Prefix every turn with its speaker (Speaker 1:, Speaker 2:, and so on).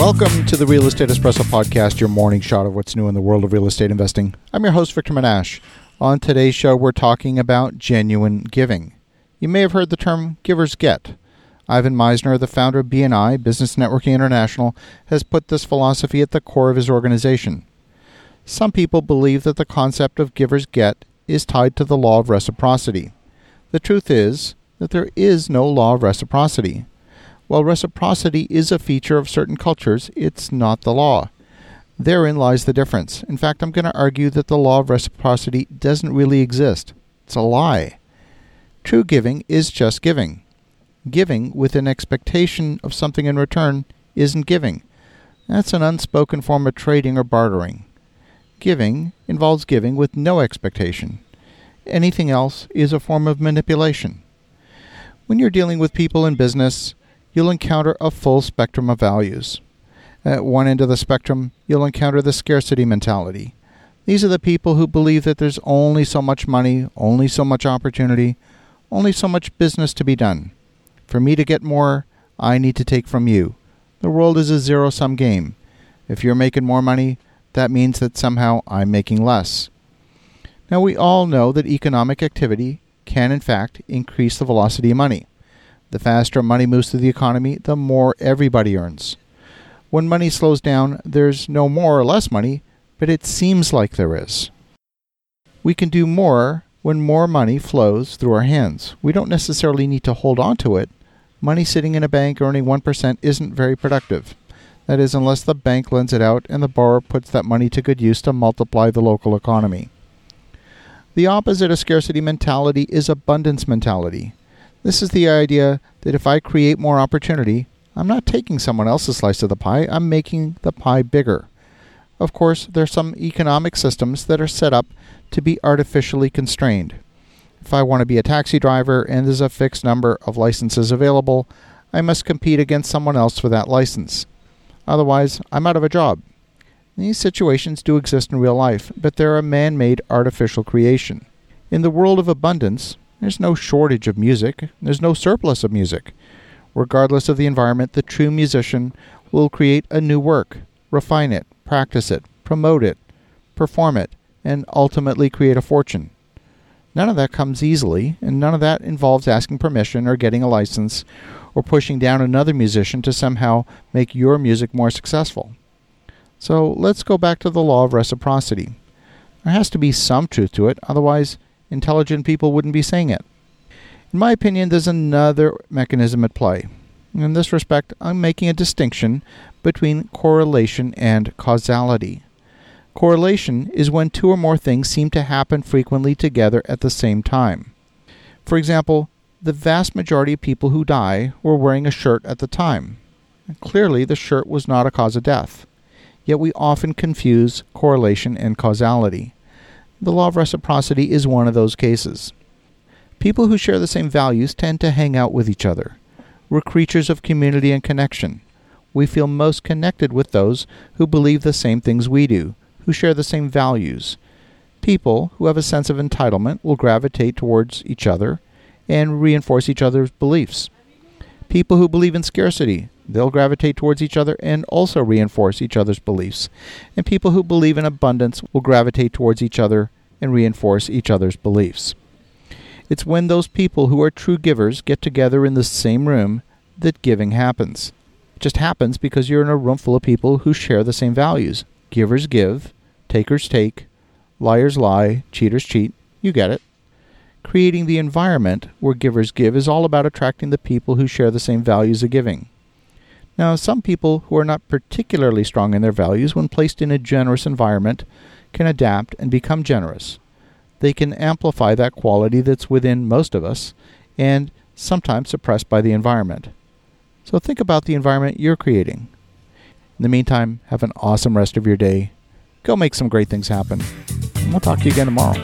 Speaker 1: Welcome to the Real Estate Espresso Podcast, your morning shot of what's new in the world of real estate investing. I'm your host, Victor Menasce. On today's show, we're talking about genuine giving. You may have heard the term givers get. Ivan Misner, the founder of BNI, Business Networking International, has put this philosophy at the core of his organization. Some people believe that the concept of givers get is tied to the law of reciprocity. The truth is that there is no law of reciprocity. While reciprocity is a feature of certain cultures, it's not the law. Therein lies the difference. In fact, I'm going to argue that the law of reciprocity doesn't really exist. It's a lie. True giving is just giving. Giving with an expectation of something in return isn't giving. That's an unspoken form of trading or bartering. Giving involves giving with no expectation. Anything else is a form of manipulation. When you're dealing with people in business, you'll encounter a full spectrum of values. At one end of the spectrum, you'll encounter the scarcity mentality. These are the people who believe that there's only so much money, only so much opportunity, only so much business to be done. For me to get more, I need to take from you. The world is a zero sum game. If you're making more money, that means that somehow I'm making less. Now, we all know that economic activity can, in fact, increase the velocity of money. The faster money moves through the economy, the more everybody earns. When money slows down, there's no more or less money, but it seems like there is. We can do more when more money flows through our hands. We don't necessarily need to hold on to it. Money sitting in a bank earning 1% isn't very productive. That is, unless the bank lends it out and the borrower puts that money to good use to multiply the local economy. The opposite of scarcity mentality is abundance mentality. This is the idea that if I create more opportunity, I'm not taking someone else's slice of the pie, I'm making the pie bigger. Of course, there are some economic systems that are set up to be artificially constrained. If I want to be a taxi driver and there's a fixed number of licenses available, I must compete against someone else for that license. Otherwise, I'm out of a job. These situations do exist in real life, but they're a man made artificial creation. In the world of abundance, there's no shortage of music, there's no surplus of music. Regardless of the environment, the true musician will create a new work, refine it, practice it, promote it, perform it, and ultimately create a fortune. None of that comes easily, and none of that involves asking permission or getting a license or pushing down another musician to somehow make your music more successful. So let's go back to the law of reciprocity. There has to be some truth to it, otherwise, intelligent people wouldn't be saying it. In my opinion, there's another mechanism at play. In this respect, I'm making a distinction between correlation and causality. Correlation is when two or more things seem to happen frequently together at the same time. For example, the vast majority of people who die were wearing a shirt at the time. Clearly, the shirt was not a cause of death. Yet we often confuse correlation and causality. The law of reciprocity is one of those cases. People who share the same values tend to hang out with each other. We're creatures of community and connection. We feel most connected with those who believe the same things we do, who share the same values. People who have a sense of entitlement will gravitate towards each other and reinforce each other's beliefs. People who believe in scarcity, they'll gravitate towards each other and also reinforce each other's beliefs. And people who believe in abundance will gravitate towards each other and reinforce each other's beliefs. It's when those people who are true givers get together in the same room that giving happens. It just happens because you're in a room full of people who share the same values. Givers give, takers take, liars lie, cheaters cheat. You get it. Creating the environment where givers give is all about attracting the people who share the same values of giving. Now, some people who are not particularly strong in their values, when placed in a generous environment, can adapt and become generous. They can amplify that quality that's within most of us and sometimes suppressed by the environment. So think about the environment you're creating. In the meantime, have an awesome rest of your day. Go make some great things happen. And we'll talk to you again tomorrow.